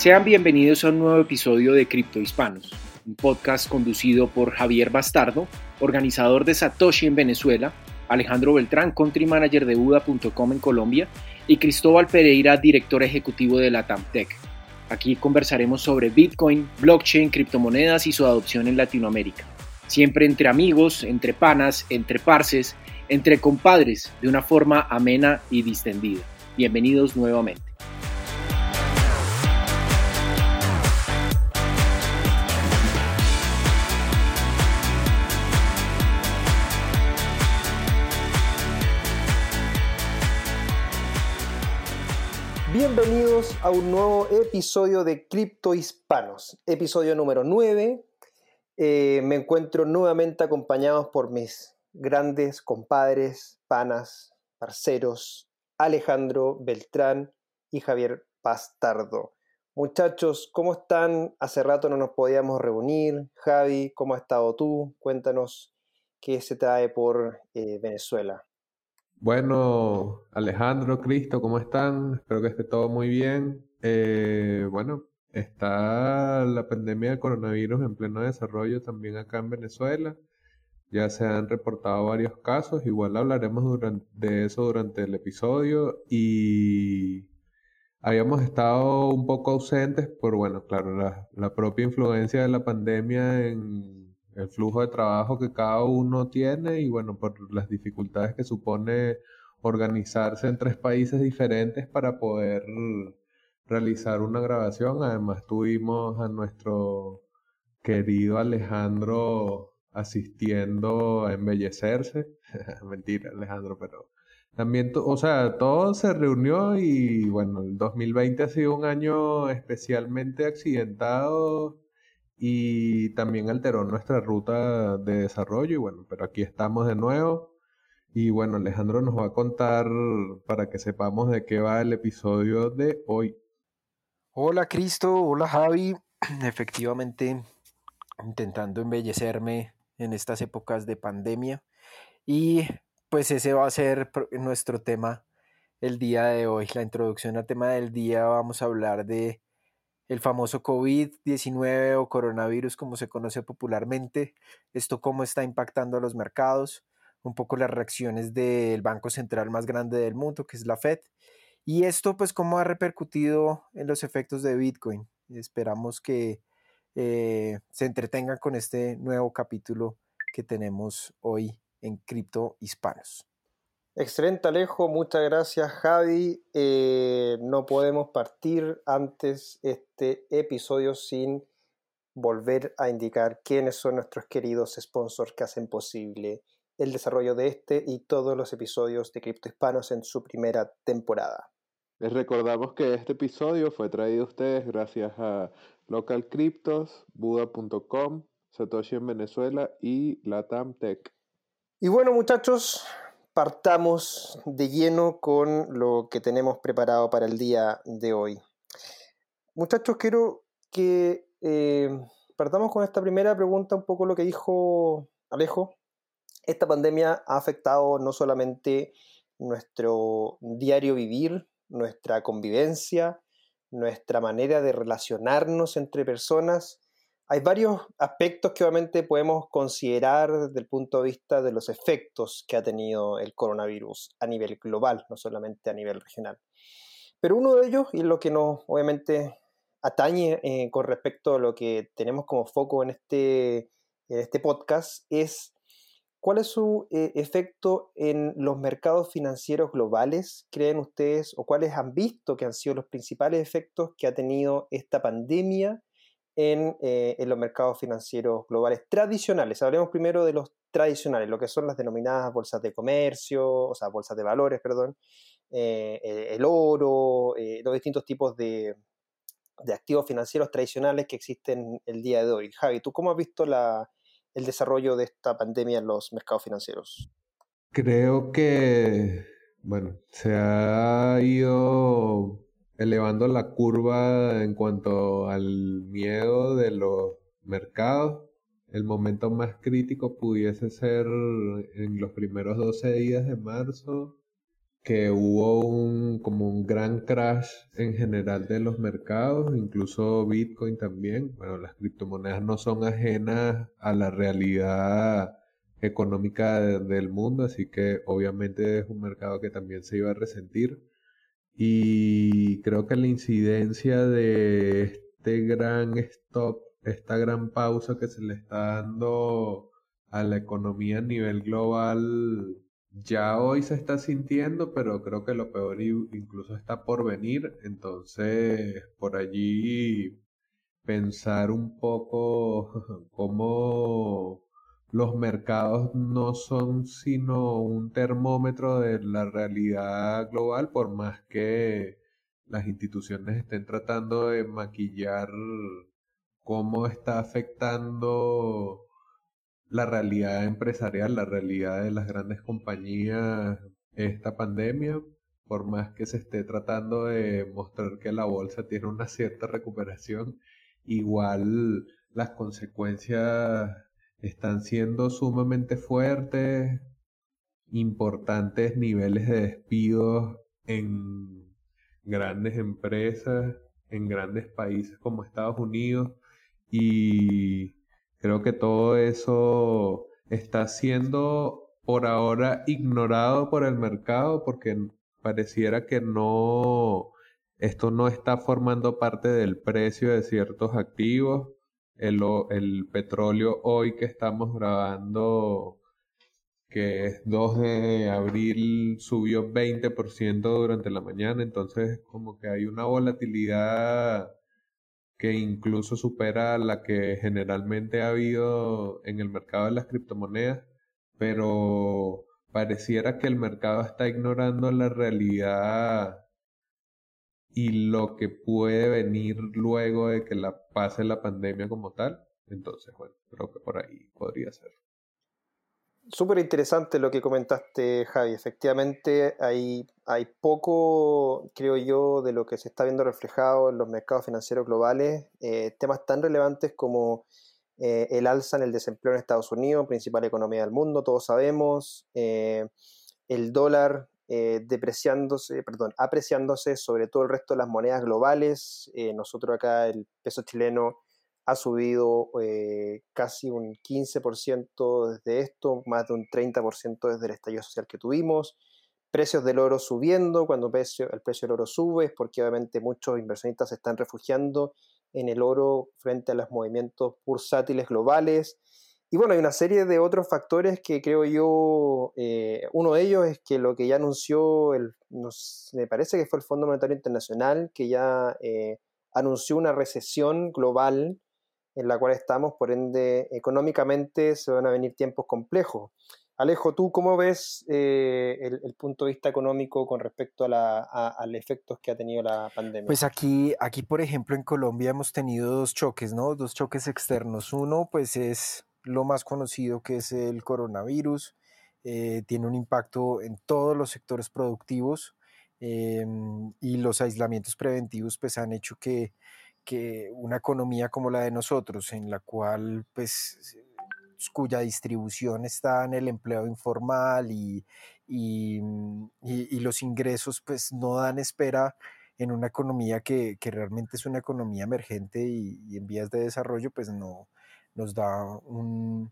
Sean bienvenidos a un nuevo episodio de Cripto Hispanos, un podcast conducido por Javier Bastardo, organizador de Satoshi en Venezuela, Alejandro Beltrán, country manager de Buda.com en Colombia, y Cristóbal Pereira, director ejecutivo de la TAMTEC. Aquí conversaremos sobre Bitcoin, blockchain, criptomonedas y su adopción en Latinoamérica. Siempre entre amigos, entre panas, entre parces, entre compadres, de una forma amena y distendida. Bienvenidos nuevamente. Bienvenidos a un nuevo episodio de Cripto Hispanos, episodio número 9. Eh, me encuentro nuevamente acompañados por mis grandes compadres, panas, parceros, Alejandro Beltrán y Javier Pastardo. Muchachos, ¿cómo están? Hace rato no nos podíamos reunir. Javi, ¿cómo has estado tú? Cuéntanos qué se trae por eh, Venezuela. Bueno, Alejandro, Cristo, ¿cómo están? Espero que esté todo muy bien. Eh, bueno, está la pandemia del coronavirus en pleno desarrollo también acá en Venezuela. Ya se han reportado varios casos, igual hablaremos de eso durante el episodio y habíamos estado un poco ausentes por, bueno, claro, la, la propia influencia de la pandemia en el flujo de trabajo que cada uno tiene y bueno, por las dificultades que supone organizarse en tres países diferentes para poder realizar una grabación. Además tuvimos a nuestro querido Alejandro asistiendo a embellecerse. Mentira, Alejandro, pero también, o sea, todo se reunió y bueno, el 2020 ha sido un año especialmente accidentado y también alteró nuestra ruta de desarrollo y bueno, pero aquí estamos de nuevo. Y bueno, Alejandro nos va a contar para que sepamos de qué va el episodio de hoy. Hola Cristo, hola Javi, efectivamente intentando embellecerme en estas épocas de pandemia. Y pues ese va a ser nuestro tema el día de hoy, la introducción al tema del día. Vamos a hablar de el famoso COVID-19 o coronavirus como se conoce popularmente, esto cómo está impactando a los mercados, un poco las reacciones del banco central más grande del mundo, que es la Fed, y esto pues cómo ha repercutido en los efectos de Bitcoin. Esperamos que eh, se entretengan con este nuevo capítulo que tenemos hoy en Cripto Hispanos. Excelente Alejo, muchas gracias Javi. Eh, no podemos partir antes este episodio sin volver a indicar quiénes son nuestros queridos sponsors que hacen posible el desarrollo de este y todos los episodios de Cripto Hispanos en su primera temporada. Les recordamos que este episodio fue traído a ustedes gracias a Local Cryptos, Buda.com, Satoshi en Venezuela y Latam Tech. Y bueno muchachos, partamos de lleno con lo que tenemos preparado para el día de hoy. Muchachos, quiero que eh, partamos con esta primera pregunta, un poco lo que dijo Alejo. Esta pandemia ha afectado no solamente nuestro diario vivir, nuestra convivencia, nuestra manera de relacionarnos entre personas, hay varios aspectos que obviamente podemos considerar desde el punto de vista de los efectos que ha tenido el coronavirus a nivel global, no solamente a nivel regional. Pero uno de ellos, y lo que nos obviamente atañe eh, con respecto a lo que tenemos como foco en este, en este podcast, es cuál es su eh, efecto en los mercados financieros globales, creen ustedes, o cuáles han visto que han sido los principales efectos que ha tenido esta pandemia eh, en, los mercados financieros globales tradicionales. Hablemos primero de los tradicionales, lo que son las denominadas bolsas de comercio, o sea, bolsas de valores, perdón, eh, el oro, eh, los distintos tipos de, activos financieros tradicionales que existen el día de hoy. Javi, ¿tú cómo has visto el desarrollo de esta pandemia en los mercados financieros? Creo que, bueno, se ha ido elevando la curva en cuanto al miedo de los mercados. El momento más crítico pudiese ser en los primeros 12 días de marzo que hubo un, como un gran crash en general de los mercados, incluso Bitcoin también. Bueno, las criptomonedas no son ajenas a la realidad económica del mundo, así que obviamente es un mercado que también se iba a resentir. Y creo que la incidencia de este gran stop, esta gran pausa que se le está dando a la economía a nivel global, ya hoy se está sintiendo, pero creo que lo peor incluso está por venir. Entonces, por allí pensar un poco cómo los mercados no son sino un termómetro de la realidad global, por más que las instituciones estén tratando de maquillar cómo está afectando la realidad empresarial, la realidad de las grandes compañías esta pandemia, por más que se esté tratando de mostrar que la bolsa tiene una cierta recuperación, igual las consecuencias están siendo sumamente fuertes, importantes niveles de despidos en grandes empresas, en grandes países como Estados Unidos y creo que todo eso está siendo por ahora ignorado por el mercado porque pareciera que no esto no está formando parte del precio de ciertos activos el, petróleo hoy que estamos grabando, que es 2 de abril, subió 20% durante la mañana, entonces como que hay una volatilidad que incluso supera la que generalmente ha habido en el mercado de las criptomonedas, pero pareciera que el mercado está ignorando la realidad y lo que puede venir luego de que la pase la pandemia como tal. Entonces, bueno, creo que por ahí podría ser. Súper interesante lo que comentaste, Javi. Efectivamente, hay, hay poco, creo yo, de lo que se está viendo reflejado en los mercados financieros globales. Eh, temas tan relevantes como eh, el alza en el desempleo en Estados Unidos, principal economía del mundo, todos sabemos. Eh, el dólar eh, depreciándose, apreciándose sobre todo el resto de las monedas globales. Eh, nosotros acá el peso chileno ha subido eh, casi un 15% desde esto, más de un 30% desde el estallido social que tuvimos. Precios del oro subiendo, cuando el precio del oro sube es porque obviamente muchos inversionistas se están refugiando en el oro frente a los movimientos bursátiles globales. Y bueno, hay una serie de otros factores que creo yo, eh, uno de ellos es que lo que ya anunció, el, me parece que fue el Fondo Monetario Internacional, que ya eh, anunció una recesión global en la cual estamos, por ende, económicamente se van a venir tiempos complejos. Alejo, ¿tú cómo ves eh, el, punto de vista económico con respecto a, la, los efectos que ha tenido la pandemia? Pues aquí, aquí, por ejemplo, en Colombia hemos tenido dos choques, ¿no? Dos choques externos. Uno, pues es lo más conocido que es el coronavirus. Eh, tiene un impacto en todos los sectores productivos em, y los aislamientos preventivos pues han hecho que, que, una economía como la de nosotros, en la cual pues cuya distribución está en el empleo informal y, y, y, los ingresos pues no dan espera en una economía que, que realmente es una economía emergente y, en vías de desarrollo, pues no, nos da un,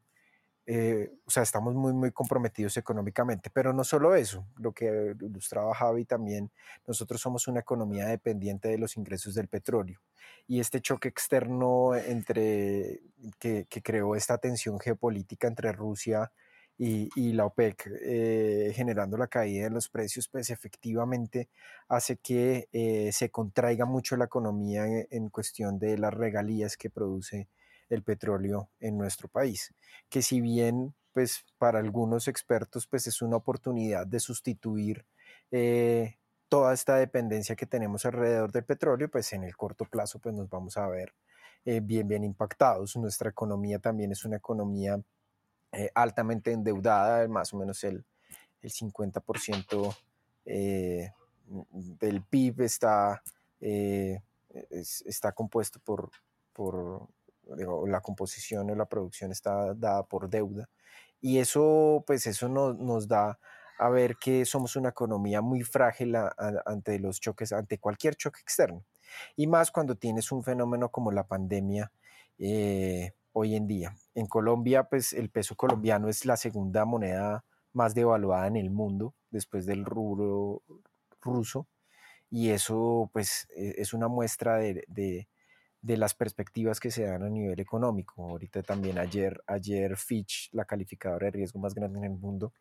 eh, o sea, estamos muy, muy comprometidos económicamente, pero no solo eso, lo que ilustraba Javi también, nosotros somos una economía dependiente de los ingresos del petróleo y este choque externo entre, que, creó esta tensión geopolítica entre Rusia y, y la OPEC, eh, generando la caída de los precios, pues efectivamente hace que eh, se contraiga mucho la economía en, en cuestión de las regalías que produce el petróleo en nuestro país, que si bien pues para algunos expertos pues es una oportunidad de sustituir eh, toda esta dependencia que tenemos alrededor del petróleo, pues en el corto plazo pues nos vamos a ver eh, bien, bien impactados. Nuestra economía también es una economía eh, altamente endeudada, más o menos el, el 50% del PIB está, está compuesto por, por la composición o la producción está dada por deuda. Y eso, pues eso nos da a ver que somos una economía muy frágil ante los choques, ante cualquier choque externo. Y más cuando tienes un fenómeno como la pandemia eh, hoy en día. En Colombia, pues el peso colombiano es la segunda moneda más devaluada en el mundo después del rubro ruso y eso pues e, es una muestra de, de, las perspectivas que se dan a nivel económico. Ahorita también ayer, ayer Fitch, la calificadora de riesgo más grande en el mundo,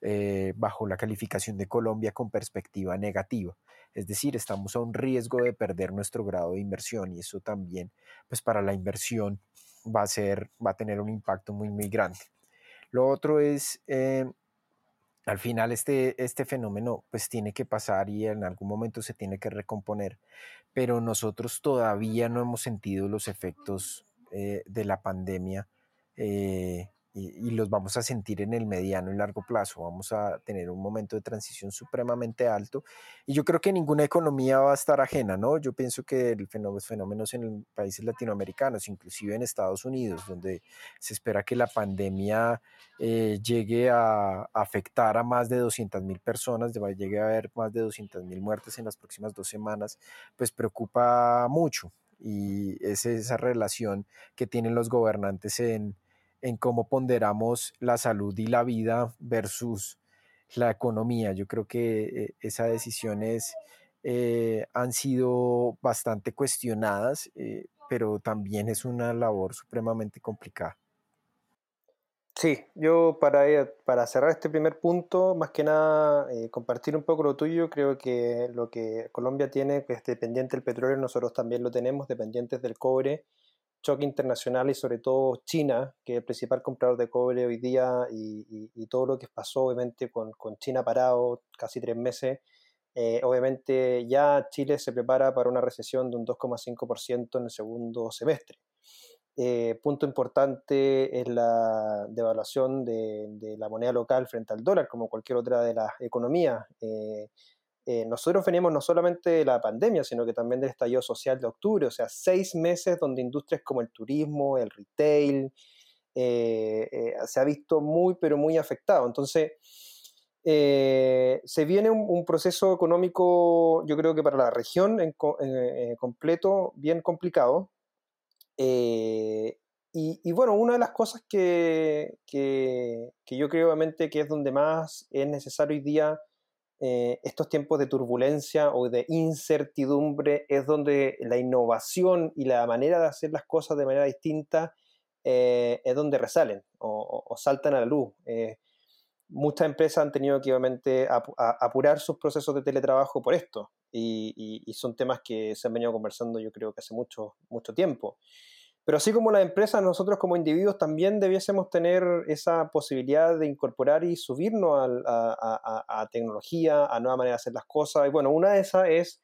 eh, bajó la calificación de Colombia con perspectiva negativa. Es decir, estamos a un riesgo de perder nuestro grado de inversión y eso también, pues para la inversión va a, ser, va a tener un impacto muy, muy grande. Lo otro es eh, al final este, este fenómeno pues tiene que pasar y en algún momento se tiene que recomponer, pero nosotros todavía no hemos sentido los efectos eh, de la pandemia eh, y, los vamos a sentir en el mediano y largo plazo. Vamos a tener un momento de transición supremamente alto y yo creo que ninguna economía va a estar ajena, ¿no? Yo pienso que el fenómenos, fenómenos en países latinoamericanos, inclusive en Estados Unidos, donde se espera que la pandemia eh, llegue a afectar a más de 200 mil personas, llegue a haber más de 200 mil muertes en las próximas dos semanas, pues preocupa mucho y es esa relación que tienen los gobernantes en en cómo ponderamos la salud y la vida versus la economía. Yo creo que eh, esas decisiones eh, han sido bastante cuestionadas, eh, pero también es una labor supremamente complicada. Sí, yo para, para cerrar este primer punto, más que nada compartir un poco lo tuyo, creo que lo que Colombia tiene, que es dependiente del petróleo, nosotros también lo tenemos, dependientes del cobre, choque internacional y sobre todo China, que es el principal comprador de cobre hoy día y, todo lo que pasó obviamente con, China parado casi tres meses, eh, obviamente ya Chile se prepara para una recesión de un 2,5% en el segundo semestre. Eh, punto importante es la devaluación de, la moneda local frente al dólar, como cualquier otra de las economías. Eh, eh, nosotros venimos no solamente de la pandemia, sino que también del estallido social de octubre, o sea, seis meses donde industrias como el turismo, el retail, eh, eh, se ha visto muy, pero muy afectado. Entonces, se viene un, proceso económico, yo creo que para la región en, completo, bien complicado. Y, bueno, una de las cosas que, que, que yo creo obviamente que es donde más es necesario hoy día eh, estos tiempos de turbulencia o de incertidumbre es donde la innovación y la manera de hacer las cosas de manera distinta eh, es donde resalen o, saltan a la luz. Eh, muchas empresas han tenido que obviamente apurar sus procesos de teletrabajo por esto y, y, son temas que se han venido conversando yo creo que hace mucho, mucho tiempo. Pero así como las empresas, nosotros como individuos también debiésemos tener esa posibilidad de incorporar y subirnos a, tecnología, a nueva manera de hacer las cosas. Y bueno, una de esas es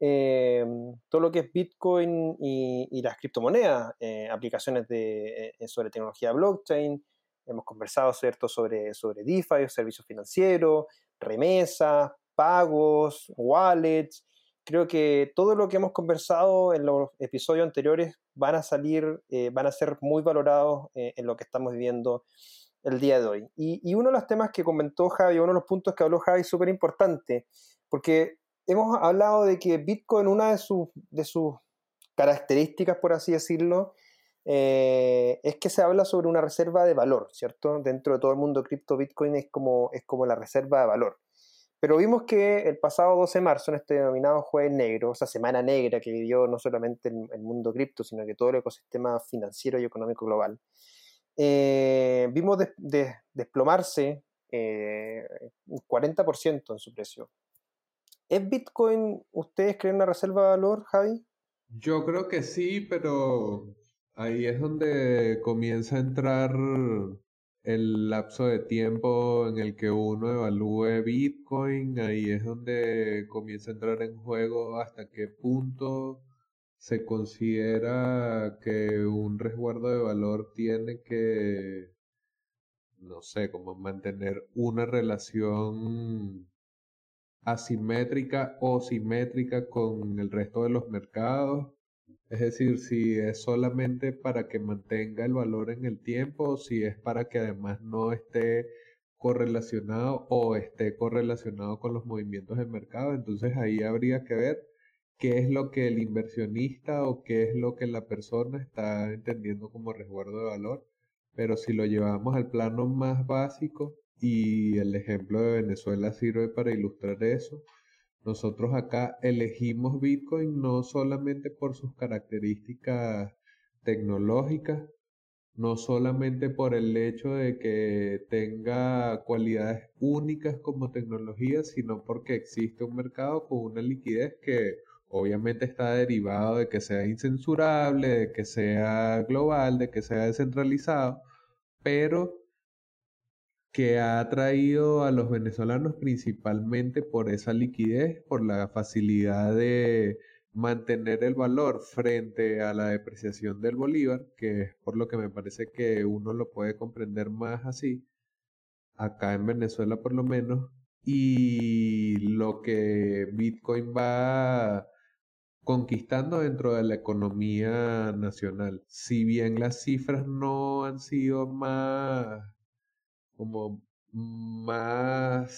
eh, todo lo que es Bitcoin y, las criptomonedas, eh, aplicaciones de, eh, sobre tecnología blockchain. Hemos conversado, ¿cierto?, sobre, sobre DeFi, servicios financieros, remesas, pagos, wallets creo que todo lo que hemos conversado en los episodios anteriores van a salir, eh, van a ser muy valorados eh, en lo que estamos viviendo el día de hoy. Y, uno de los temas que comentó Javi, uno de los puntos que habló Javi súper importante, porque hemos hablado de que Bitcoin, una de sus, de sus características, por así decirlo, eh, es que se habla sobre una reserva de valor, ¿cierto? Dentro de todo el mundo cripto, Bitcoin es como, es como la reserva de valor. Pero vimos que el pasado 12 de marzo, en este denominado jueves negro, esa semana negra que vivió no solamente el, mundo cripto, sino que todo el ecosistema financiero y económico global, eh, vimos desplomarse eh, un 40% en su precio. ¿Es Bitcoin, ustedes creen, una reserva de valor, Javi? Yo creo que sí, pero ahí es donde comienza a entrar el lapso de tiempo en el que uno evalúe Bitcoin, ahí es donde comienza a entrar en juego hasta qué punto se considera que un resguardo de valor tiene que, no sé, como mantener una relación asimétrica o simétrica con el resto de los mercados es decir, si es solamente para que mantenga el valor en el tiempo o si es para que además no esté correlacionado o esté correlacionado con los movimientos del mercado. Entonces ahí habría que ver qué es lo que el inversionista o qué es lo que la persona está entendiendo como resguardo de valor. Pero si lo llevamos al plano más básico y el ejemplo de Venezuela sirve para ilustrar eso, nosotros acá elegimos Bitcoin no solamente por sus características tecnológicas, no solamente por el hecho de que tenga cualidades únicas como tecnología, sino porque existe un mercado con una liquidez que obviamente está derivado de que sea incensurable, de que sea global, de que sea descentralizado, pero que ha atraído a los venezolanos principalmente por esa liquidez, por la facilidad de mantener el valor frente a la depreciación del bolívar, que es por lo que me parece que uno lo puede comprender más así, acá en Venezuela por lo menos, y lo que Bitcoin va conquistando dentro de la economía nacional. Si bien las cifras no han sido más como más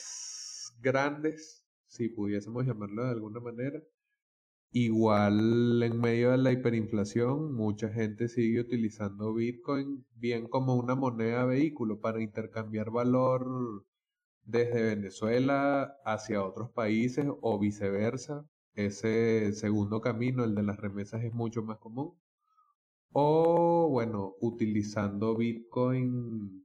grandes, si pudiésemos llamarlo de alguna manera, Igual en medio de la hiperinflación, mucha gente sigue utilizando Bitcoin bien como una moneda vehículo para intercambiar valor desde Venezuela hacia otros países o viceversa. Ese segundo camino, el de las remesas, es mucho más común. O bueno, utilizando Bitcoin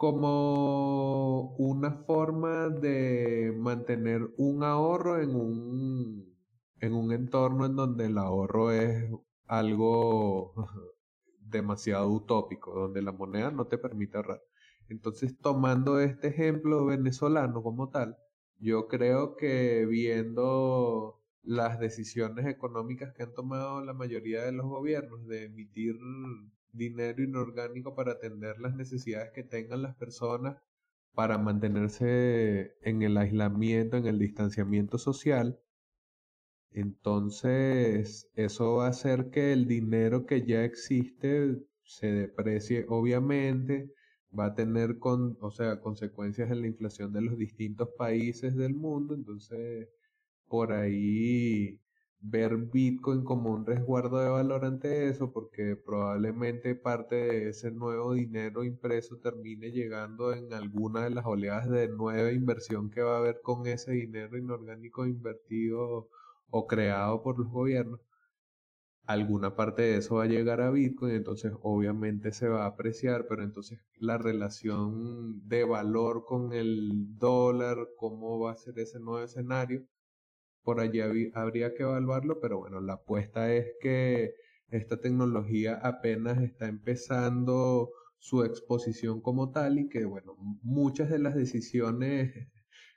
como una forma de mantener un ahorro en un en un entorno en donde el ahorro es algo demasiado utópico, donde la moneda no te permite ahorrar. Entonces, tomando este ejemplo venezolano como tal, yo creo que viendo las decisiones económicas que han tomado la mayoría de los gobiernos de emitir dinero inorgánico para atender las necesidades que tengan las personas para mantenerse en el aislamiento, en el distanciamiento social, entonces, eso va a hacer que el dinero que ya existe se deprecie, obviamente, va a tener con, o sea, consecuencias en la inflación de los distintos países del mundo. Entonces, por ahí ver Bitcoin como un resguardo de valor ante eso, porque probablemente parte de ese nuevo dinero impreso termine llegando en alguna de las oleadas de nueva inversión que va a haber con ese dinero inorgánico invertido o creado por los gobiernos, alguna parte de eso va a llegar a Bitcoin, entonces obviamente se va a apreciar, pero entonces la relación de valor con el dólar, cómo va a ser ese nuevo escenario, por allí habría que evaluarlo, pero bueno, la apuesta es que esta tecnología apenas está empezando su exposición como tal y que bueno, muchas de las decisiones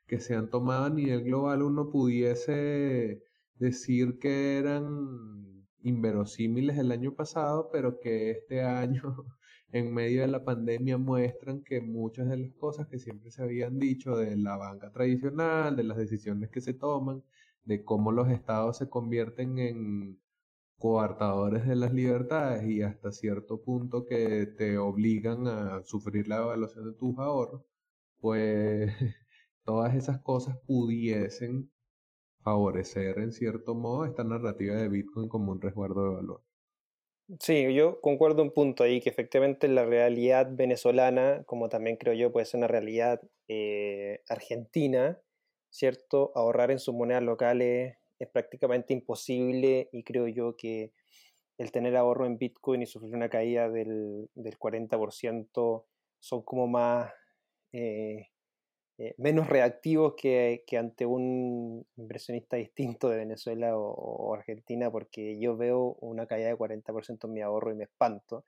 que se han tomado a nivel global uno pudiese decir que eran inverosímiles el año pasado, pero que este año, en medio de la pandemia, muestran que muchas de las cosas que siempre se habían dicho de la banca tradicional, de las decisiones que se toman, de cómo los estados se convierten en coartadores de las libertades y hasta cierto punto que te obligan a sufrir la evaluación de tus ahorros, pues todas esas cosas pudiesen favorecer en cierto modo esta narrativa de Bitcoin como un resguardo de valor. Sí, yo concuerdo un punto ahí, que efectivamente la realidad venezolana, como también creo yo puede ser una realidad eh, argentina, ¿cierto? Ahorrar en sus monedas locales es prácticamente imposible y creo yo que el tener ahorro en Bitcoin y sufrir una caída del, del 40% son como más eh, eh, menos reactivos que, ante un inversionista distinto de Venezuela o, Argentina, porque yo veo una caída de 40% en mi ahorro y me espanto.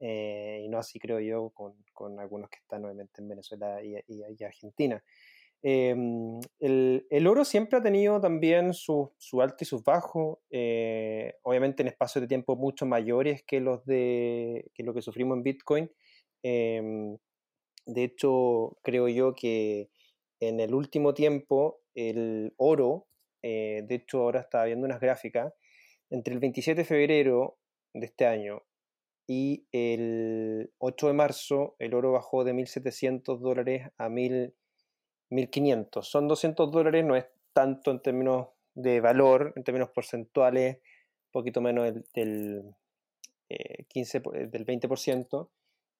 Eh, y no así creo yo con, algunos que están obviamente en Venezuela y, Argentina. Em, el, oro siempre ha tenido también su, su alto y sus bajos, eh, obviamente en espacios de tiempo mucho mayores que los de que lo que sufrimos en Bitcoin. Em, de hecho, creo yo que en el último tiempo el oro, eh, de hecho ahora estaba viendo unas gráficas, entre el 27 de febrero de este año y el 8 de marzo el oro bajó de 1.700 dólares a 1.500. Son 200 dólares, no es tanto en términos de valor, en términos porcentuales, un poquito menos del, 15, eh, eh, del 20%.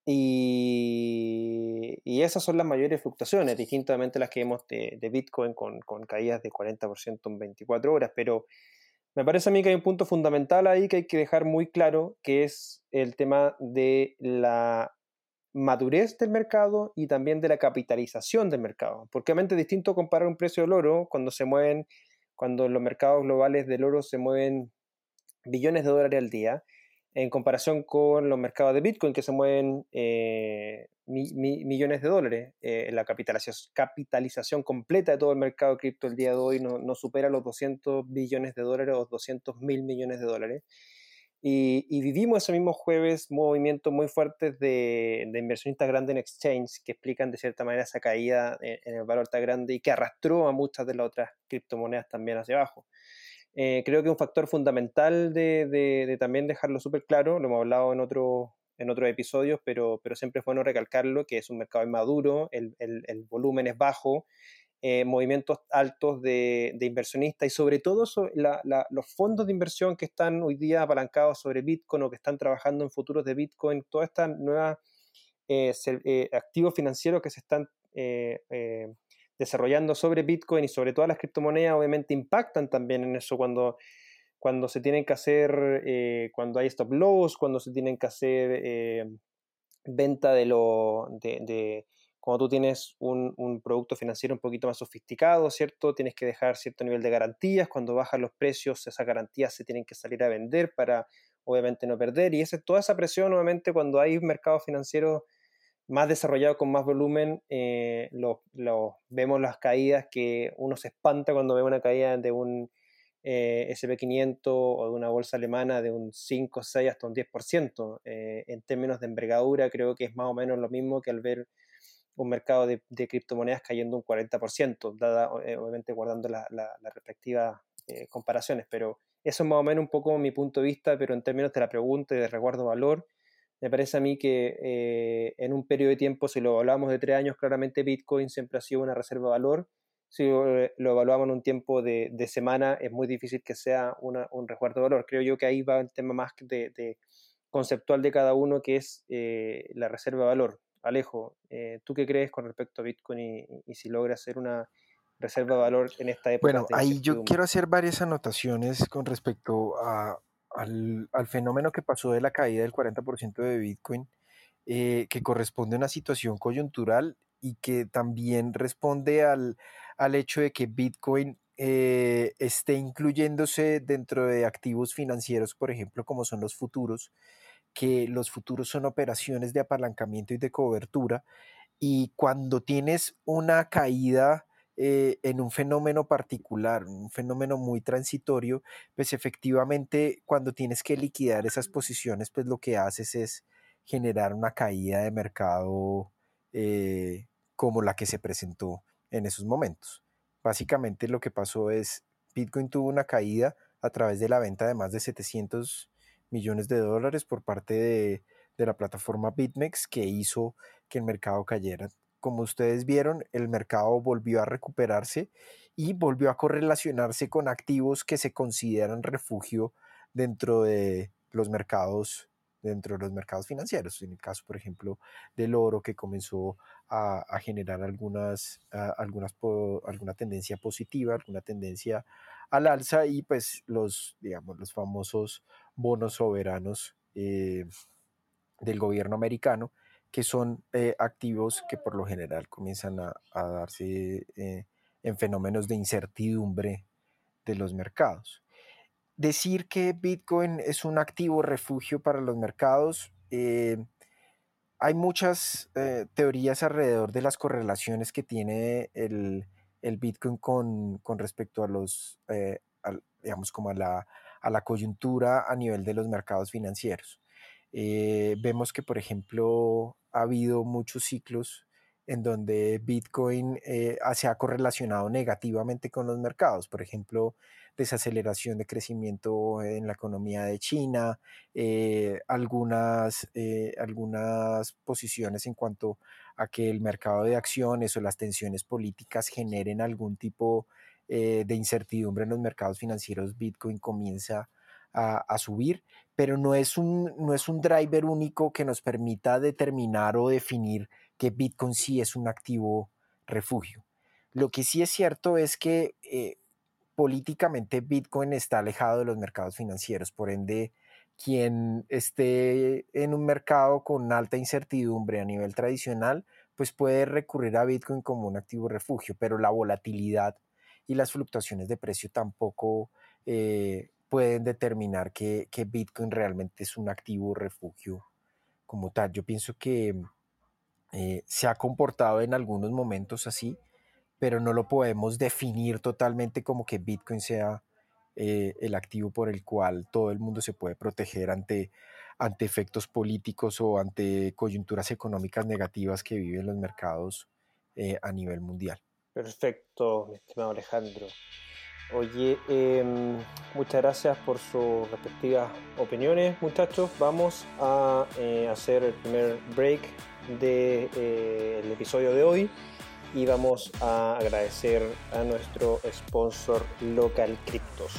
Y, y, esas son las mayores fluctuaciones, distintamente las que vemos de, Bitcoin con, con, caídas de 40% en 24 horas. Pero me parece a mí que hay un punto fundamental ahí que hay que dejar muy claro, que es el tema de la madurez del mercado y también de la capitalización del mercado. Porque obviamente es distinto comparar un precio del oro cuando se mueven, cuando los mercados globales del oro se mueven billones de dólares al día, en comparación con los mercados de Bitcoin que se mueven eh, millones de dólares. Eh, la capitalización, capitalización completa de todo el mercado cripto el día de hoy no, no supera los 200 billones de dólares o 200 mil millones de dólares. Y, vivimos ese mismo jueves movimientos muy fuertes de, de, inversionistas grandes en exchange que explican de cierta manera esa caída en, el valor tan grande y que arrastró a muchas de las otras criptomonedas también hacia abajo. Eh, creo que un factor fundamental de, de, también dejarlo súper claro, lo hemos hablado en, otro, en otros episodios, pero, pero siempre es bueno recalcarlo, que es un mercado inmaduro, el, el, el volumen es bajo, eh, movimientos altos de, inversionistas y sobre todo los fondos de inversión que están hoy día apalancados sobre Bitcoin o que están trabajando en futuros de Bitcoin, todas estas nuevas eh, eh, activos financieros que se están desarrollando sobre Bitcoin y sobre todas las criptomonedas, obviamente impactan también en eso cuando, cuando se tienen que hacer, cuando hay stop loss, cuando se tienen que hacer venta de, lo, de cuando tú tienes un, producto financiero un poquito más sofisticado, ¿cierto? Tienes que dejar cierto nivel de garantías. Cuando bajan los precios, esas garantías se tienen que salir a vender para, obviamente, no perder. Y ese, toda esa presión, obviamente, cuando hay mercados financieros más desarrollados con más volumen, eh, lo, vemos las caídas que uno se espanta cuando ve una caída de un eh, SP500 o de una bolsa alemana de un 5, 6 hasta un 10%. Eh, en términos de envergadura, creo que es más o menos lo mismo que al ver un mercado de, criptomonedas cayendo un 40%, dada, eh, obviamente guardando las la, respectivas eh, comparaciones, pero eso es más o menos un poco mi punto de vista, pero en términos de la pregunta y de resguardo valor, me parece a mí que eh, en un periodo de tiempo, si lo hablamos de tres años, claramente Bitcoin siempre ha sido una reserva de valor. Si lo, evaluamos en un tiempo de, semana, es muy difícil que sea un resguardo de valor. Creo yo que ahí va el tema más de, conceptual de cada uno, que es la reserva de valor. Alejo, eh, ¿tú qué crees con respecto a Bitcoin y, si logra hacer una reserva de valor en esta época? Bueno, ahí yo quiero hacer varias anotaciones con respecto al, fenómeno que pasó de la caída del 40% de Bitcoin, eh, que corresponde a una situación coyuntural y que también responde al, hecho de que Bitcoin eh, esté incluyéndose dentro de activos financieros, por ejemplo, como son los futuros, que los futuros son operaciones de apalancamiento y de cobertura y cuando tienes una caída eh, en un fenómeno particular, un fenómeno muy transitorio, pues efectivamente cuando tienes que liquidar esas posiciones, pues lo que haces es generar una caída de mercado eh, como la que se presentó en esos momentos. Básicamente lo que pasó es, Bitcoin tuvo una caída a través de la venta de más de 700 millones de dólares por parte de, la plataforma BitMEX que hizo que el mercado cayera. Como ustedes vieron, el mercado volvió a recuperarse y volvió a correlacionarse con activos que se consideran refugio dentro de los mercados dentro de los mercados financieros. En el caso, por ejemplo, del oro que comenzó a, generar algunas, algunas alguna tendencia positiva, alguna tendencia al alza y pues los, digamos, los famosos bonos soberanos eh, del gobierno americano, que son eh, activos que por lo general comienzan a, darse eh, en fenómenos de incertidumbre de los mercados. Decir que Bitcoin es un activo refugio para los mercados, hay muchas teorías alrededor de las correlaciones que tiene el, el Bitcoin con, con, respecto a los, digamos, como a la a la coyuntura a nivel de los mercados financieros. Eh, vemos que, por ejemplo, ha habido muchos ciclos en donde Bitcoin eh, se ha correlacionado negativamente con los mercados. Por ejemplo, desaceleración de crecimiento en la economía de China, eh, algunas, eh, algunas posiciones en cuanto a que el mercado de acciones o las tensiones políticas generen algún tipo de incertidumbre en los mercados financieros, Bitcoin comienza a, subir, pero no es, un, no es un driver único que nos permita determinar o definir que Bitcoin sí es un activo refugio. Lo que sí es cierto es que eh, políticamente Bitcoin está alejado de los mercados financieros, por ende, quien esté en un mercado con alta incertidumbre a nivel tradicional, pues puede recurrir a Bitcoin como un activo refugio, pero la volatilidad y las fluctuaciones de precio tampoco eh, pueden determinar que, Bitcoin realmente es un activo refugio como tal. Yo pienso que eh, se ha comportado en algunos momentos así, pero no lo podemos definir totalmente como que Bitcoin sea eh, el activo por el cual todo el mundo se puede proteger ante, ante efectos políticos o ante coyunturas económicas negativas que viven los mercados eh, a nivel mundial. Perfecto, mi estimado Alejandro. Oye, em, muchas gracias por sus respectivas opiniones, muchachos. Vamos a eh, hacer el primer break del de, eh, episodio de hoy y vamos a agradecer a nuestro sponsor Local Cryptos.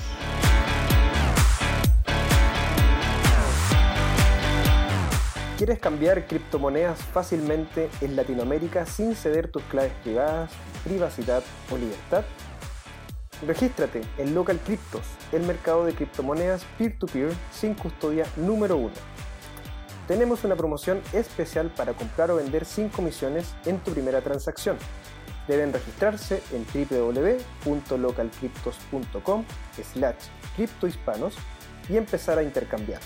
¿Quieres cambiar criptomonedas fácilmente en Latinoamérica sin ceder tus claves privadas, privacidad o libertad? Regístrate en Local Cryptos, el mercado de criptomonedas peer-to-peer sin custodia número uno. Tenemos una promoción especial para comprar o vender sin comisiones en tu primera transacción. Deben registrarse en www.localcryptos.com slash criptohispanos y empezar a intercambiar.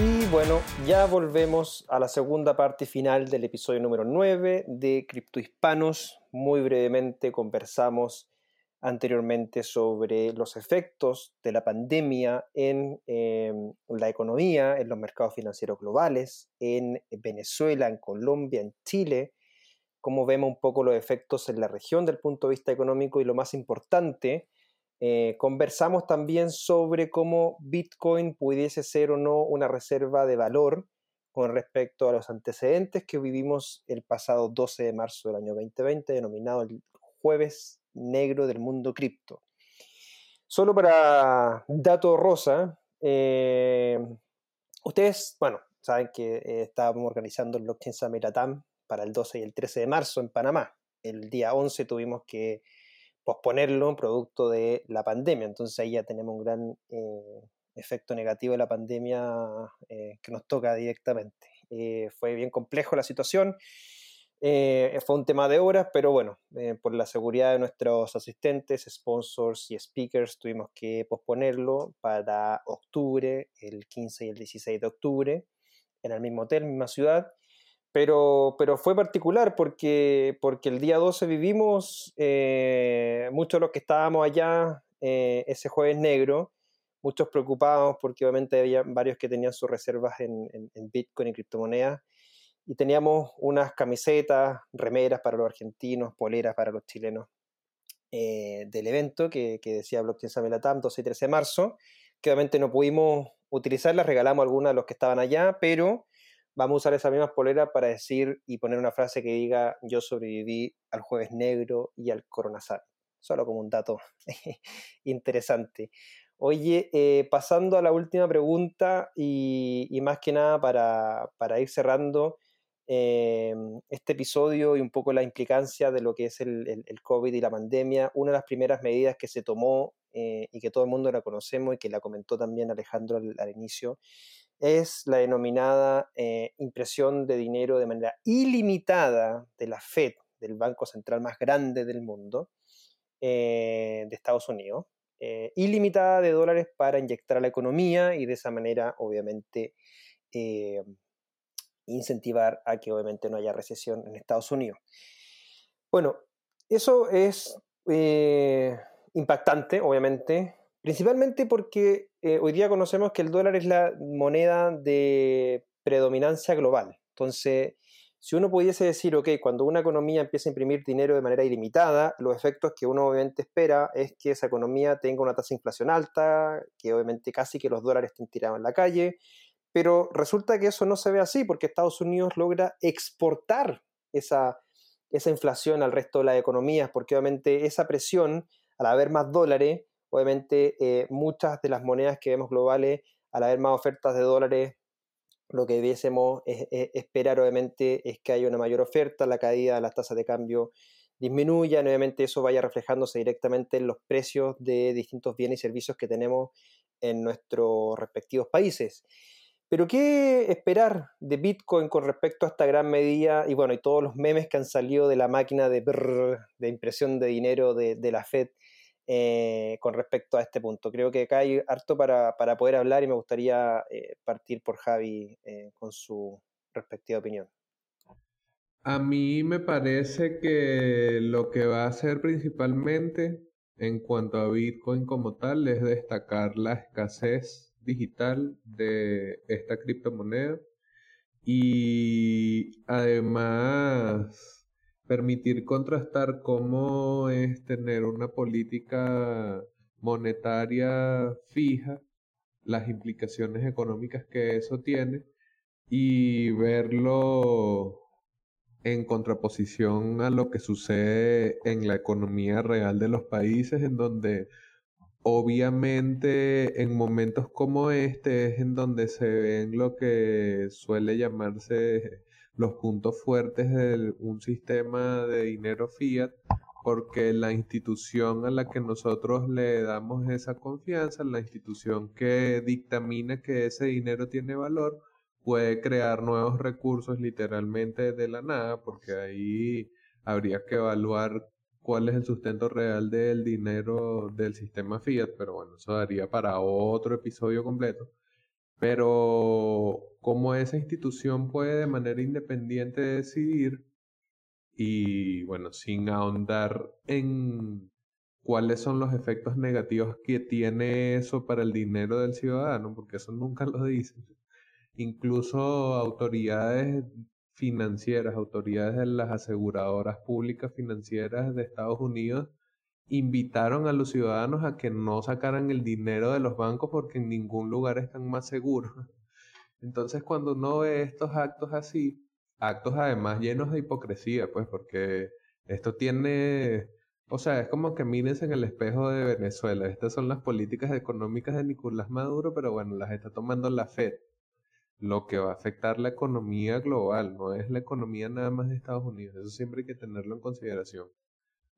Y bueno, ya volvemos a la segunda parte final del episodio número 9 de Criptohispanos. Muy brevemente conversamos anteriormente sobre los efectos de la pandemia en em, la economía, en los mercados financieros globales, en Venezuela, en Colombia, en Chile, cómo vemos un poco los efectos en la región del punto de vista económico y lo más importante, eh, conversamos también sobre cómo Bitcoin pudiese ser o no una reserva de valor con respecto a los antecedentes que vivimos el pasado 12 de marzo del año 2020, denominado el jueves negro del mundo cripto. Solo para dato rosa, eh, ustedes, bueno, saben que eh, estábamos organizando el Blockchain Summit para el 12 y el 13 de marzo en Panamá. El día 11 tuvimos que posponerlo producto de la pandemia. Entonces ahí ya tenemos un gran eh, efecto negativo de la pandemia eh, que nos toca directamente. Fue bien complejo la situación. Fue un tema de horas, pero bueno, por la seguridad de nuestros asistentes, sponsors y speakers, tuvimos que posponerlo para octubre, el 15 y el 16 de octubre, en el mismo hotel, misma ciudad. Pero, pero fue particular porque, porque el día 12 vivimos, eh, muchos de los que estábamos allá eh, ese jueves negro, muchos preocupados porque obviamente había varios que tenían sus reservas en, Bitcoin y criptomonedas. Y teníamos unas camisetas, remeras para los argentinos, poleras para los chilenos eh, del evento que, decía Blockchain Samelatam 12 y 13 de marzo, que obviamente no pudimos utilizarlas, regalamos algunas a los que estaban allá, pero vamos a usar esa misma polera para decir y poner una frase que diga yo sobreviví al jueves negro y al coronazar. Solo como un dato interesante. Oye, eh, pasando a la última pregunta y, más que nada para, ir cerrando eh, este episodio y un poco la implicancia de lo que es el, COVID y la pandemia, una de las primeras medidas que se tomó eh, y que todo el mundo la conocemos y que la comentó también Alejandro al inicio, es la denominada eh, impresión de dinero de manera ilimitada de la Fed, del banco central más grande del mundo, eh, de Estados Unidos, eh, ilimitada de dólares para inyectar a la economía y de esa manera, obviamente, incentivar a que obviamente no haya recesión en Estados Unidos. Bueno, eso es impactante, obviamente, Principalmente porque eh, hoy día conocemos que el dólar es la moneda de predominancia global. Entonces, si uno pudiese decir, ok, cuando una economía empieza a imprimir dinero de manera ilimitada, los efectos que uno obviamente espera es que esa economía tenga una tasa de inflación alta, que obviamente casi que los dólares estén tirados en la calle, pero resulta que eso no se ve así porque Estados Unidos logra exportar esa, esa inflación al resto de las economías, porque obviamente esa presión, al haber más dólares, obviamente eh, muchas de las monedas que vemos globales, al haber más ofertas de dólares, lo que debiésemos esperar obviamente es que haya una mayor oferta, la caída de las tasas de cambio disminuya, obviamente eso vaya reflejándose directamente en los precios de distintos bienes y servicios que tenemos en nuestros respectivos países. Pero ¿qué esperar de Bitcoin con respecto a esta gran medida y bueno, y todos los memes que han salido de la máquina de, de impresión de dinero de, de la Fed eh, con respecto a este punto. Creo que acá hay harto para, para poder hablar y me gustaría eh, partir por Javi eh, con su respectiva opinión. A mí me parece que lo que va a hacer principalmente en cuanto a Bitcoin como tal es destacar la escasez digital de esta criptomoneda y además permitir contrastar cómo es tener una política monetaria fija, las implicaciones económicas que eso tiene y verlo en contraposición a lo que sucede en la economía real de los países en donde obviamente en momentos como este es en donde se ven lo que suele llamarse los puntos fuertes de un sistema de dinero fiat, porque la institución a la que nosotros le damos esa confianza, la institución que dictamina que ese dinero tiene valor, puede crear nuevos recursos literalmente de la nada, porque ahí habría que evaluar cuál es el sustento real del dinero del sistema fiat, pero bueno, eso daría para otro episodio completo. Pero como esa institución puede de manera independiente decidir y bueno, sin ahondar en cuáles son los efectos negativos que tiene eso para el dinero del ciudadano, porque eso nunca lo dicen. Incluso autoridades financieras, autoridades de las aseguradoras públicas financieras de Estados Unidos invitaron a los ciudadanos a que no sacaran el dinero de los bancos porque en ningún lugar están más seguros. Entonces cuando uno ve estos actos así, actos además llenos de hipocresía, pues porque esto tiene, o sea, es como que mírense en el espejo de Venezuela, estas son las políticas económicas de Nicolás Maduro, pero bueno, las está tomando la Fed. Lo que va a afectar la economía global, no es la economía nada más de Estados Unidos, eso siempre hay que tenerlo en consideración.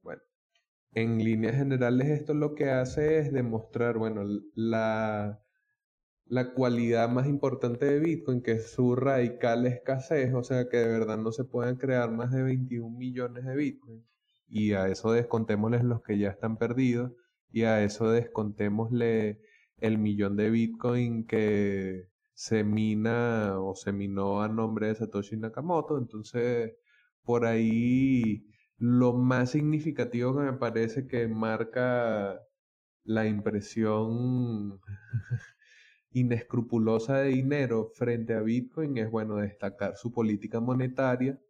Bueno, en líneas generales esto lo que hace es demostrar, bueno, la, la cualidad más importante de Bitcoin, que es su radical escasez, o sea que de verdad no se pueden crear más de 21 millones de Bitcoin. Y a eso descontémosles los que ya están perdidos, y a eso descontémosle el millón de Bitcoin que se mina o se minó a nombre de Satoshi Nakamoto. Entonces, por ahí lo más significativo que me parece que marca la impresión inescrupulosa de dinero frente a Bitcoin es, bueno, destacar su política monetaria.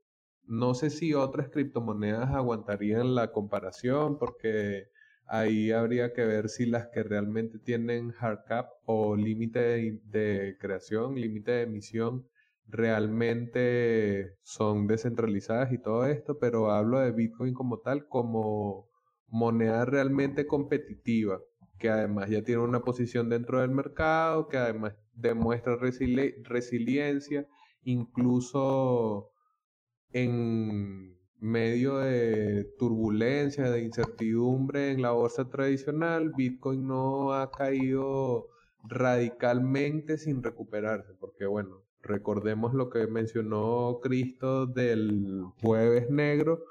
No sé si otras criptomonedas aguantarían la comparación porque ahí habría que ver si las que realmente tienen hard cap o límite de, creación, límite de emisión, realmente son descentralizadas y todo esto, pero hablo de Bitcoin como tal, como moneda realmente competitiva, que además ya tiene una posición dentro del mercado, que además demuestra resiliencia, incluso en medio de turbulencia, de incertidumbre en la bolsa tradicional, Bitcoin no ha caído radicalmente sin recuperarse, porque bueno, Recordemos lo que mencionó Cristo del jueves negro,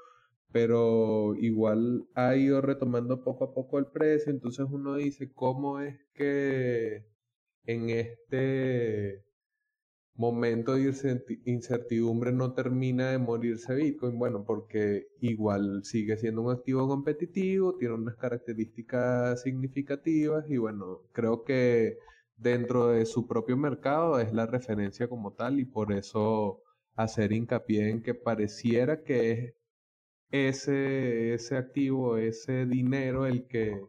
pero igual ha ido retomando poco a poco el precio, entonces uno dice, ¿cómo es que en este momento de incertidumbre no termina de morirse Bitcoin? Bueno, porque igual sigue siendo un activo competitivo, tiene unas características significativas y bueno, creo que dentro de su propio mercado es la referencia como tal y por eso hacer hincapié en que pareciera que es ese, ese activo, ese dinero el que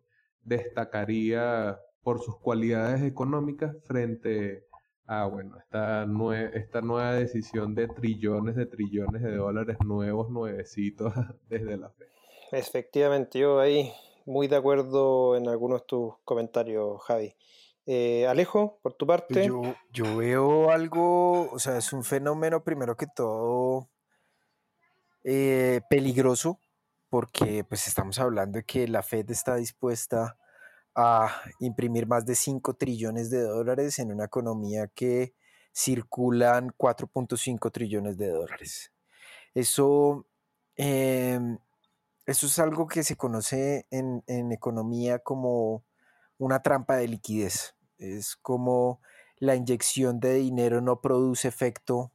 destacaría por sus cualidades económicas frente a bueno, esta, esta nueva decisión de trillones de trillones de dólares nuevos, nuevecitos desde la fe. Efectivamente, yo ahí muy de acuerdo en algunos de tus comentarios, Javi. Eh, Alejo, por tu pues parte. Yo, yo veo algo, o sea, es un fenómeno primero que todo eh, peligroso, porque pues estamos hablando de que la Fed está dispuesta a imprimir más de 5 trillones de dólares en una economía que circulan 4.5 trillones de dólares. Eso, em, eso es algo que se conoce en, economía como una trampa de liquidez. Es como la inyección de dinero no produce efecto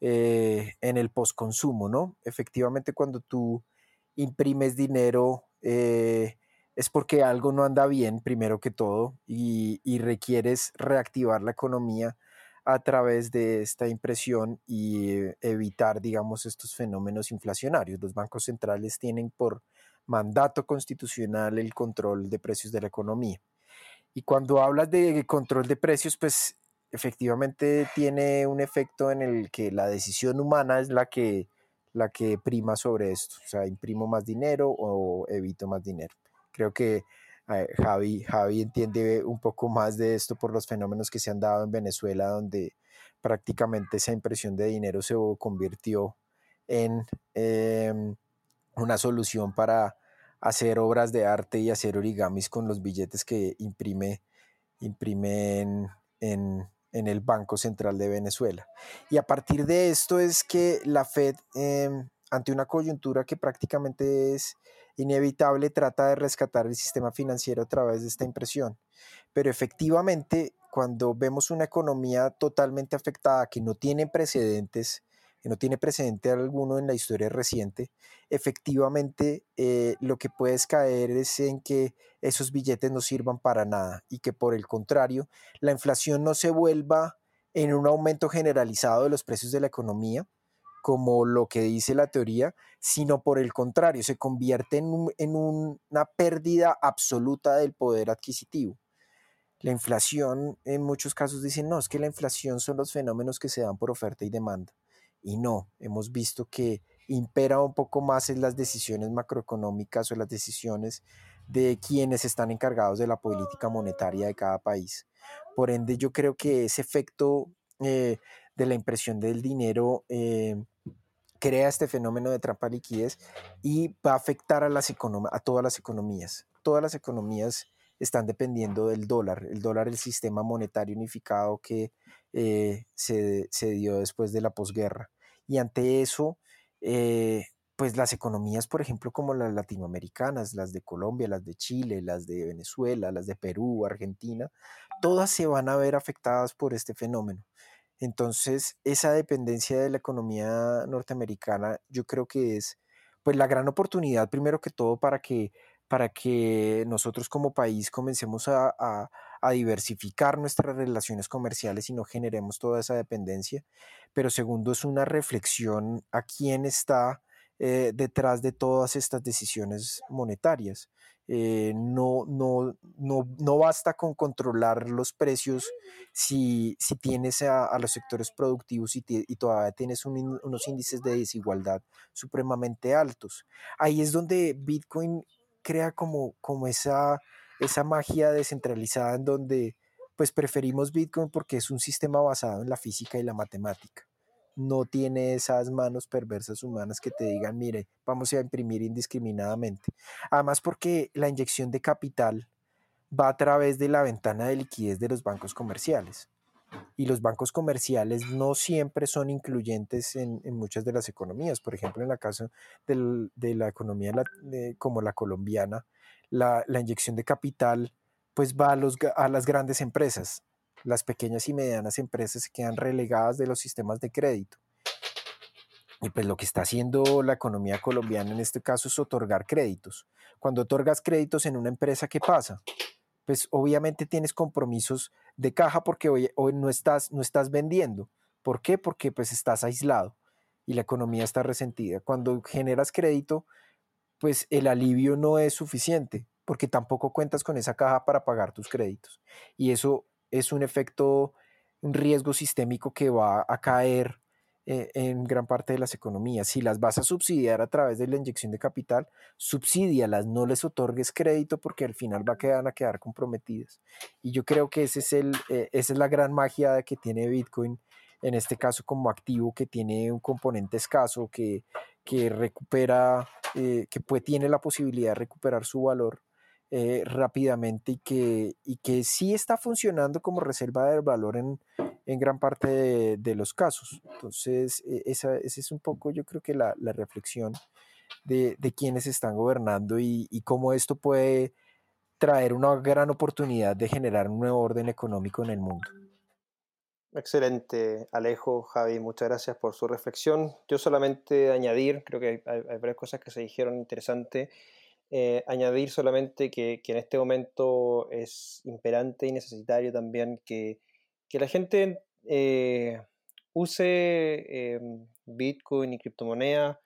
eh, en el postconsumo, ¿no? Efectivamente, cuando tú imprimes dinero, eh, es porque algo no anda bien, primero que todo, y, requieres reactivar la economía a través de esta impresión y eh, evitar, digamos, estos fenómenos inflacionarios. Los bancos centrales tienen por mandato constitucional el control de precios de la economía. Y cuando hablas de control de precios, pues efectivamente tiene un efecto en el que la decisión humana es la que, la que prima sobre esto. O sea, imprimo más dinero o evito más dinero. Creo que eh, Javi, Javi entiende un poco más de esto por los fenómenos que se han dado en Venezuela, donde prácticamente esa impresión de dinero se convirtió en em, una solución para hacer obras de arte y hacer origamis con los billetes que imprime, imprime en, el Banco Central de Venezuela. Y a partir de esto es que la Fed, em, ante una coyuntura que prácticamente es inevitable trata de rescatar el sistema financiero a través de esta impresión. Pero efectivamente, cuando vemos una economía totalmente afectada que no tiene precedentes, que no tiene precedente alguno en la historia reciente, efectivamente eh, lo que puedes caer es en que esos billetes no sirvan para nada y que por el contrario, la inflación no se vuelva en un aumento generalizado de los precios de la economía, como lo que dice la teoría, sino por el contrario, se convierte en, una pérdida absoluta del poder adquisitivo. La inflación, en muchos casos dicen, no, es que la inflación son los fenómenos que se dan por oferta y demanda. Y no, hemos visto que impera un poco más en las decisiones macroeconómicas o las decisiones de quienes están encargados de la política monetaria de cada país. Por ende, yo creo que ese efecto eh, de la impresión del dinero eh, crea este fenómeno de trampa liquidez y va a afectar a, las a todas las economías. Todas las economías están dependiendo del dólar. El dólar, el sistema monetario unificado que eh, se, dio después de la posguerra. Y ante eso, eh, pues las economías, por ejemplo, como las latinoamericanas, las de Colombia, las de Chile, las de Venezuela, las de Perú, Argentina, todas se van a ver afectadas por este fenómeno. Entonces, esa dependencia de la economía norteamericana, yo creo que es pues la gran oportunidad, primero que todo, para que, para que nosotros como país comencemos a, diversificar nuestras relaciones comerciales y no generemos toda esa dependencia. Pero segundo, es una reflexión a quién está eh, detrás de todas estas decisiones monetarias. Eh, no, no, no, no, basta con controlar los precios si, si tienes a, los sectores productivos y, todavía tienes unos índices de desigualdad supremamente altos. Ahí es donde Bitcoin crea como, como esa, esa magia descentralizada en donde pues preferimos Bitcoin porque es un sistema basado en la física y la matemática no tiene esas manos perversas humanas que te digan, mire, vamos a imprimir indiscriminadamente. Además porque la inyección de capital va a través de la ventana de liquidez de los bancos comerciales. Y los bancos comerciales no siempre son incluyentes en, muchas de las economías. Por ejemplo, en la caso de la economía como la colombiana, la, inyección de capital pues va a, las grandes empresas, las pequeñas y medianas empresas se quedan relegadas de los sistemas de crédito. Y pues lo que está haciendo la economía colombiana en este caso es otorgar créditos. Cuando otorgas créditos en una empresa, ¿qué pasa? Pues obviamente tienes compromisos de caja porque hoy, hoy no, estás, no estás vendiendo. ¿Por qué? Porque pues estás aislado y la economía está resentida. Cuando generas crédito, pues el alivio no es suficiente porque tampoco cuentas con esa caja para pagar tus créditos. Y eso es un efecto, un riesgo sistémico que va a caer eh, en gran parte de las economías. Si las vas a subsidiar a través de la inyección de capital, subsídialas, no les otorgues crédito porque al final va a quedar, a quedar comprometidas. Y yo creo que ese es el, eh, esa es la gran magia que tiene Bitcoin, en este caso como activo que tiene un componente escaso, que, que recupera, eh, que puede, tiene la posibilidad de recuperar su valor rápidamente y que, y que sí está funcionando como reserva de valor en, en gran parte de, los casos. Entonces, e, esa, es un poco, yo creo que la, reflexión de, quienes están gobernando y, cómo esto puede traer una gran oportunidad de generar un nuevo orden económico en el mundo. Excelente, Alejo, Javi, muchas gracias por su reflexión. Yo solamente añadir, creo que hay, varias cosas que se dijeron interesantes, eh, añadir solamente que, que, en este momento es imperante y necesitario también que que la gente eh, use em, Bitcoin y criptomoneda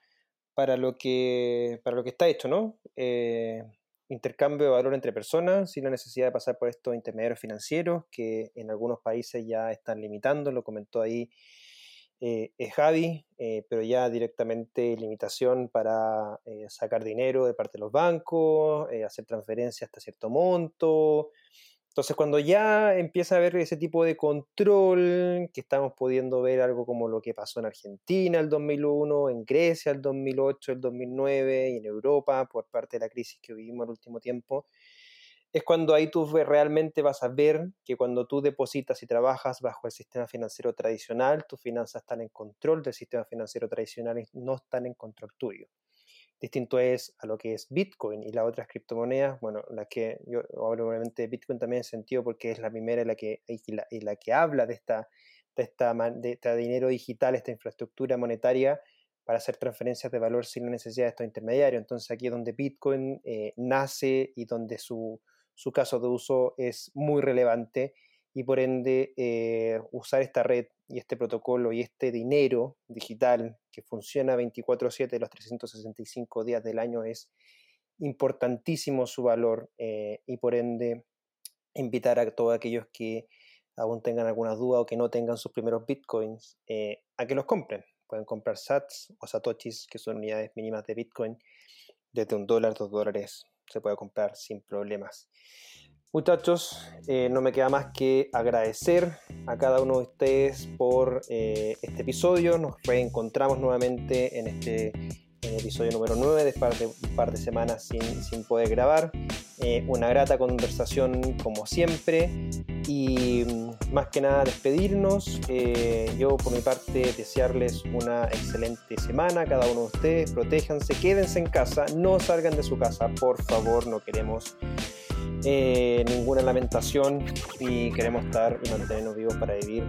para lo que, para lo que está hecho, ¿no? Eh, intercambio de valor entre personas sin la necesidad de pasar por estos intermediarios financieros que en algunos países ya están limitando, lo comentó ahí eh, Javi, pero ya directamente limitación para sacar dinero de parte de los bancos, hacer transferencias hasta cierto monto, entonces, cuando ya empieza a haber ese tipo de control, que estamos pudiendo ver algo como lo que pasó en Argentina el 2001, en Grecia el 2008, el 2009 y en Europa por parte de la crisis que vivimos el último tiempo, es cuando ahí tú realmente vas a ver que cuando tú depositas y trabajas bajo el sistema financiero tradicional, tus finanzas están en control del sistema financiero tradicional y no están en control tuyo. Distinto es a lo que es Bitcoin y las otras criptomonedas, bueno, la que yo hablo obviamente de Bitcoin también en sentido porque es la primera y la que, la, que habla de esta, de, esta, de este dinero digital, esta infraestructura monetaria para hacer transferencias de valor sin la necesidad de estos intermediarios. Entonces aquí es donde Bitcoin eh, nace y donde su, su caso de uso es muy relevante y por ende eh, usar esta red y este protocolo y este dinero digital que funciona 24/7 los 365 días del año es importantísimo su valor eh, y por ende invitar a todos aquellos que aún tengan alguna duda o que no tengan sus primeros bitcoins eh, a que los compren. Pueden comprar sats o satoshis, que son unidades mínimas de bitcoin, desde un dólar, dos dólares, se puede comprar sin problemas. Muchachos, eh, no me queda más que agradecer a cada uno de ustedes por eh, este episodio. Nos reencontramos nuevamente en este episodio número 9 después de un par de semanas sin, poder grabar. Eh, una grata conversación como siempre y mm, más que nada despedirnos. yo por mi parte desearles una excelente semana a cada uno de ustedes. Protéjanse, quédense en casa, no salgan de su casa, por favor, no queremos eh, ninguna lamentación y queremos estar y mantenernos vivos para vivir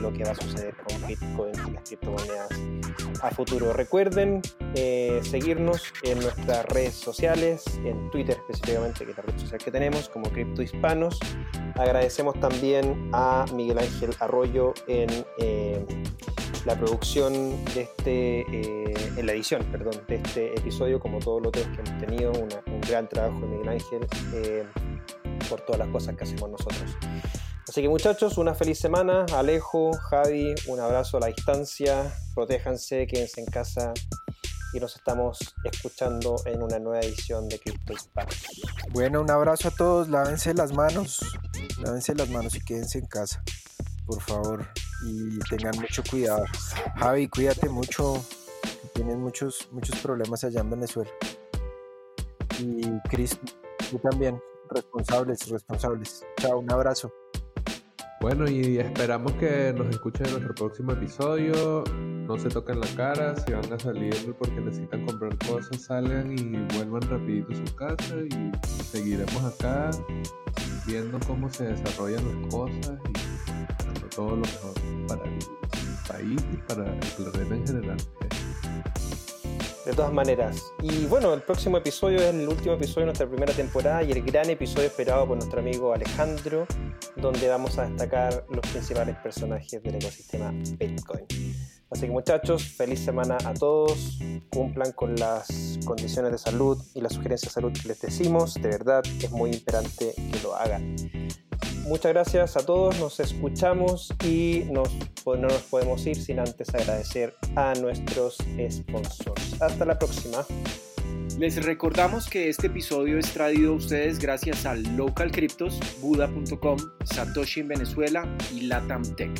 lo que va a suceder con Bitcoin y las criptomonedas a futuro. Recuerden eh, seguirnos en nuestras redes sociales, en Twitter específicamente, que es la red social que tenemos, como Cripto Hispanos. Agradecemos también a Miguel Ángel Arroyo en eh, la producción de este, en la edición, perdón, de este episodio, como todos los otros que hemos tenido, un gran trabajo de Miguel Ángel por todas las cosas que hacemos nosotros. Así que muchachos, una feliz semana. Alejo, Javi, un abrazo a la distancia. Protéjanse, quédense en casa y nos estamos escuchando en una nueva edición de Crypto Hispano. Bueno, un abrazo a todos. Lávense las manos. Lávense las manos y quédense en casa, por favor. Y tengan mucho cuidado. Javi, cuídate mucho. Tienen muchos, muchos problemas allá en Venezuela. Y Chris, tú también responsables, responsables. Chao, un abrazo. Bueno, y esperamos que nos escuchen en nuestro próximo episodio. No se toquen la cara, si van a salir porque necesitan comprar cosas, salgan y vuelvan rapidito a su casa y seguiremos acá viendo cómo se desarrollan las cosas y todo lo mejor para el país y para el planeta en general. De todas maneras. Y bueno, el próximo episodio es el último episodio de nuestra primera temporada y el gran episodio esperado por nuestro amigo Alejandro, donde vamos a destacar los principales personajes del ecosistema Bitcoin. Así que muchachos, feliz semana a todos. Cumplan con las condiciones de salud y las sugerencias de salud que les decimos. De verdad, es muy importante que lo hagan muchas gracias a todos, nos escuchamos y pues, no nos podemos ir sin antes agradecer a nuestros sponsors. Hasta la próxima. Les recordamos que este episodio es traído a ustedes gracias a Local Cryptos, Buda.com, Satoshi en Venezuela y Latam Tech.